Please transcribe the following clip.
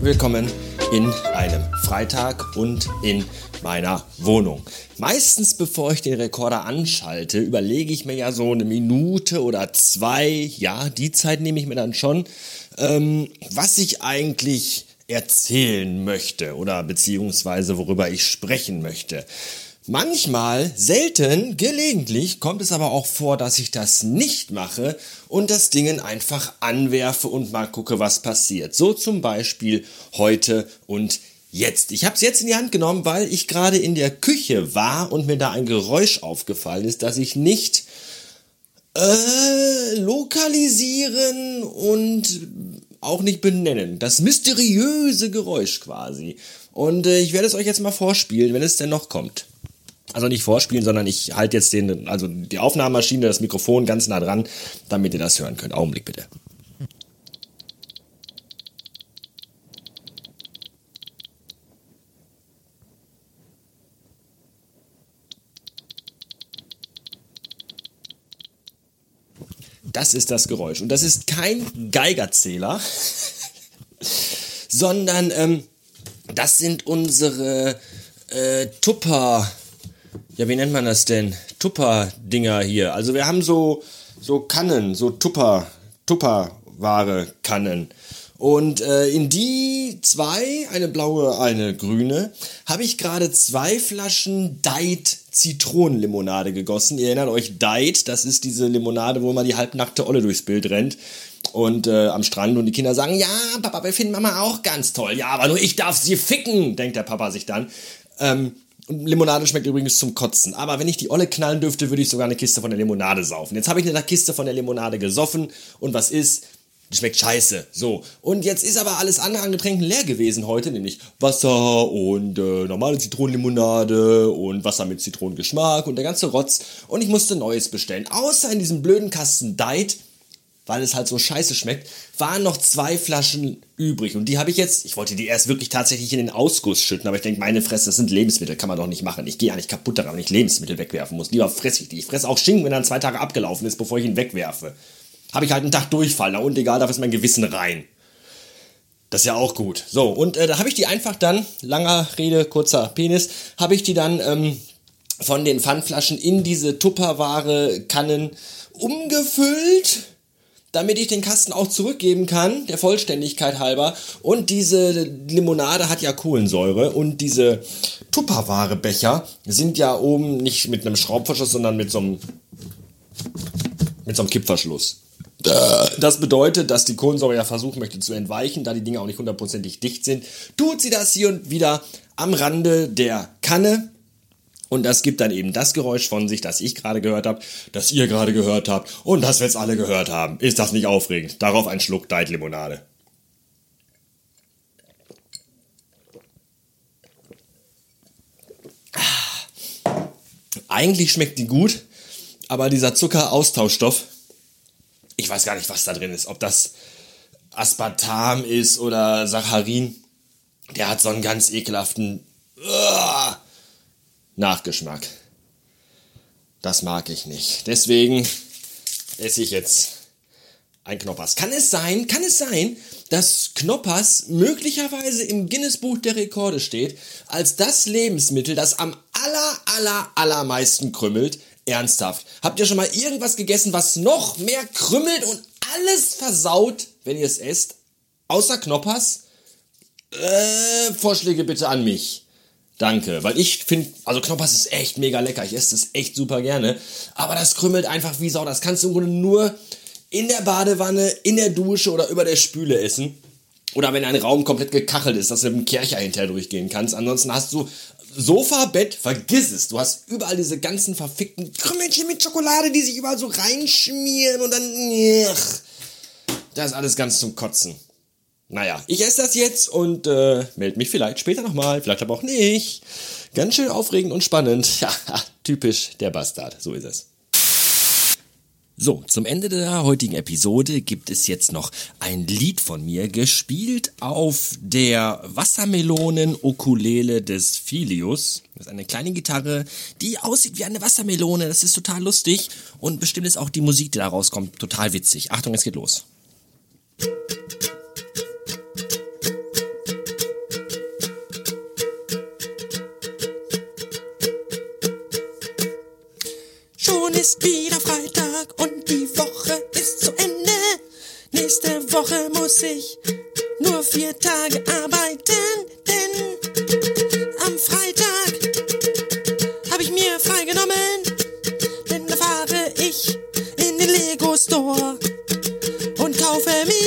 willkommen in einem Freitag und in meiner Wohnung. Meistens bevor ich den Rekorder anschalte, überlege ich mir ja so eine Minute oder zwei, ja, die Zeit nehme ich mir dann schon, ähm, was ich eigentlich erzählen möchte oder beziehungsweise worüber ich sprechen möchte. Manchmal, selten, gelegentlich kommt es aber auch vor, dass ich das nicht mache und das Ding einfach anwerfe und mal gucke, was passiert. So zum Beispiel heute und jetzt. Ich habe es jetzt in die Hand genommen, weil ich gerade in der Küche war und mir da ein Geräusch aufgefallen ist, das ich nicht äh, lokalisieren und auch nicht benennen. Das mysteriöse Geräusch quasi. Und äh, ich werde es euch jetzt mal vorspielen, wenn es denn noch kommt. Also nicht vorspielen, sondern ich halte jetzt den, also die Aufnahmemaschine, das Mikrofon ganz nah dran, damit ihr das hören könnt. Augenblick bitte. Das ist das Geräusch. Und das ist kein Geigerzähler, sondern ähm, das sind unsere äh, Tupper ja, wie nennt man das denn? Tupper-Dinger hier. Also wir haben so, so Kannen, so Tupper, Tupperware-Kannen. Und äh, in die zwei, eine blaue, eine grüne, habe ich gerade zwei Flaschen Diet Zitronenlimonade gegossen. Ihr erinnert euch, Diet, das ist diese Limonade, wo man die halbnackte Olle durchs Bild rennt und äh, am Strand und die Kinder sagen, ja, Papa, wir finden Mama auch ganz toll. Ja, aber nur ich darf sie ficken, denkt der Papa sich dann. Ähm, Limonade schmeckt übrigens zum Kotzen. Aber wenn ich die Olle knallen dürfte, würde ich sogar eine Kiste von der Limonade saufen. Jetzt habe ich eine Kiste von der Limonade gesoffen und was ist? Die schmeckt scheiße. So. Und jetzt ist aber alles andere an Getränken leer gewesen heute, nämlich Wasser und äh, normale Zitronenlimonade und Wasser mit Zitronengeschmack und der ganze Rotz. Und ich musste Neues bestellen. Außer in diesem blöden Kasten Diet weil es halt so scheiße schmeckt, waren noch zwei Flaschen übrig. Und die habe ich jetzt, ich wollte die erst wirklich tatsächlich in den Ausguss schütten, aber ich denke, meine Fresse, das sind Lebensmittel, kann man doch nicht machen. Ich gehe ja nicht kaputt daran, wenn ich Lebensmittel wegwerfen muss. Lieber fresse ich die. Ich fresse auch Schinken, wenn er zwei Tage abgelaufen ist, bevor ich ihn wegwerfe. Habe ich halt einen Tag Durchfall, na und egal, da ist mein Gewissen rein. Das ist ja auch gut. So, und äh, da habe ich die einfach dann, langer Rede, kurzer Penis, habe ich die dann ähm, von den Pfandflaschen in diese Tupperware-Kannen umgefüllt damit ich den Kasten auch zurückgeben kann, der Vollständigkeit halber. Und diese Limonade hat ja Kohlensäure und diese Tupperware-Becher sind ja oben nicht mit einem Schraubverschluss, sondern mit so einem, mit so einem Kippverschluss. Das bedeutet, dass die Kohlensäure ja versuchen möchte zu entweichen, da die Dinge auch nicht hundertprozentig dicht sind. Tut sie das hier und wieder am Rande der Kanne und das gibt dann eben das Geräusch von sich, das ich gerade gehört habe, das ihr gerade gehört habt und das wir jetzt alle gehört haben. Ist das nicht aufregend? Darauf ein Schluck Diet Limonade. Eigentlich schmeckt die gut, aber dieser Zuckeraustauschstoff, ich weiß gar nicht, was da drin ist. Ob das Aspartam ist oder Saccharin, der hat so einen ganz ekelhaften... Nachgeschmack. Das mag ich nicht. Deswegen esse ich jetzt ein Knoppers. Kann es sein, kann es sein, dass Knoppers möglicherweise im Guinness-Buch der Rekorde steht, als das Lebensmittel, das am aller, aller, allermeisten krümmelt? Ernsthaft. Habt ihr schon mal irgendwas gegessen, was noch mehr krümmelt und alles versaut, wenn ihr es esst? Außer Knoppers? Äh, Vorschläge bitte an mich. Danke, weil ich finde, also Knoppers ist echt mega lecker. Ich esse das echt super gerne. Aber das krümmelt einfach wie Sau. Das kannst du im Grunde nur in der Badewanne, in der Dusche oder über der Spüle essen. Oder wenn ein Raum komplett gekachelt ist, dass du mit dem Kercher hinterher durchgehen kannst. Ansonsten hast du Sofa, Bett, vergiss es. Du hast überall diese ganzen verfickten Krümmelchen mit Schokolade, die sich überall so reinschmieren und dann. Das ist alles ganz zum Kotzen. Naja, ich esse das jetzt und äh, melde mich vielleicht später nochmal, vielleicht aber auch nicht. Ganz schön aufregend und spannend. Ja, typisch der Bastard, so ist es. So, zum Ende der heutigen Episode gibt es jetzt noch ein Lied von mir, gespielt auf der Wassermelonen-Ukulele des Filius. Das ist eine kleine Gitarre, die aussieht wie eine Wassermelone. Das ist total lustig und bestimmt ist auch die Musik, die da rauskommt, total witzig. Achtung, es geht los. Ist wieder Freitag und die Woche ist zu Ende. Nächste Woche muss ich nur vier Tage arbeiten, denn am Freitag habe ich mir freigenommen, denn da fahre ich in den Lego Store und kaufe mir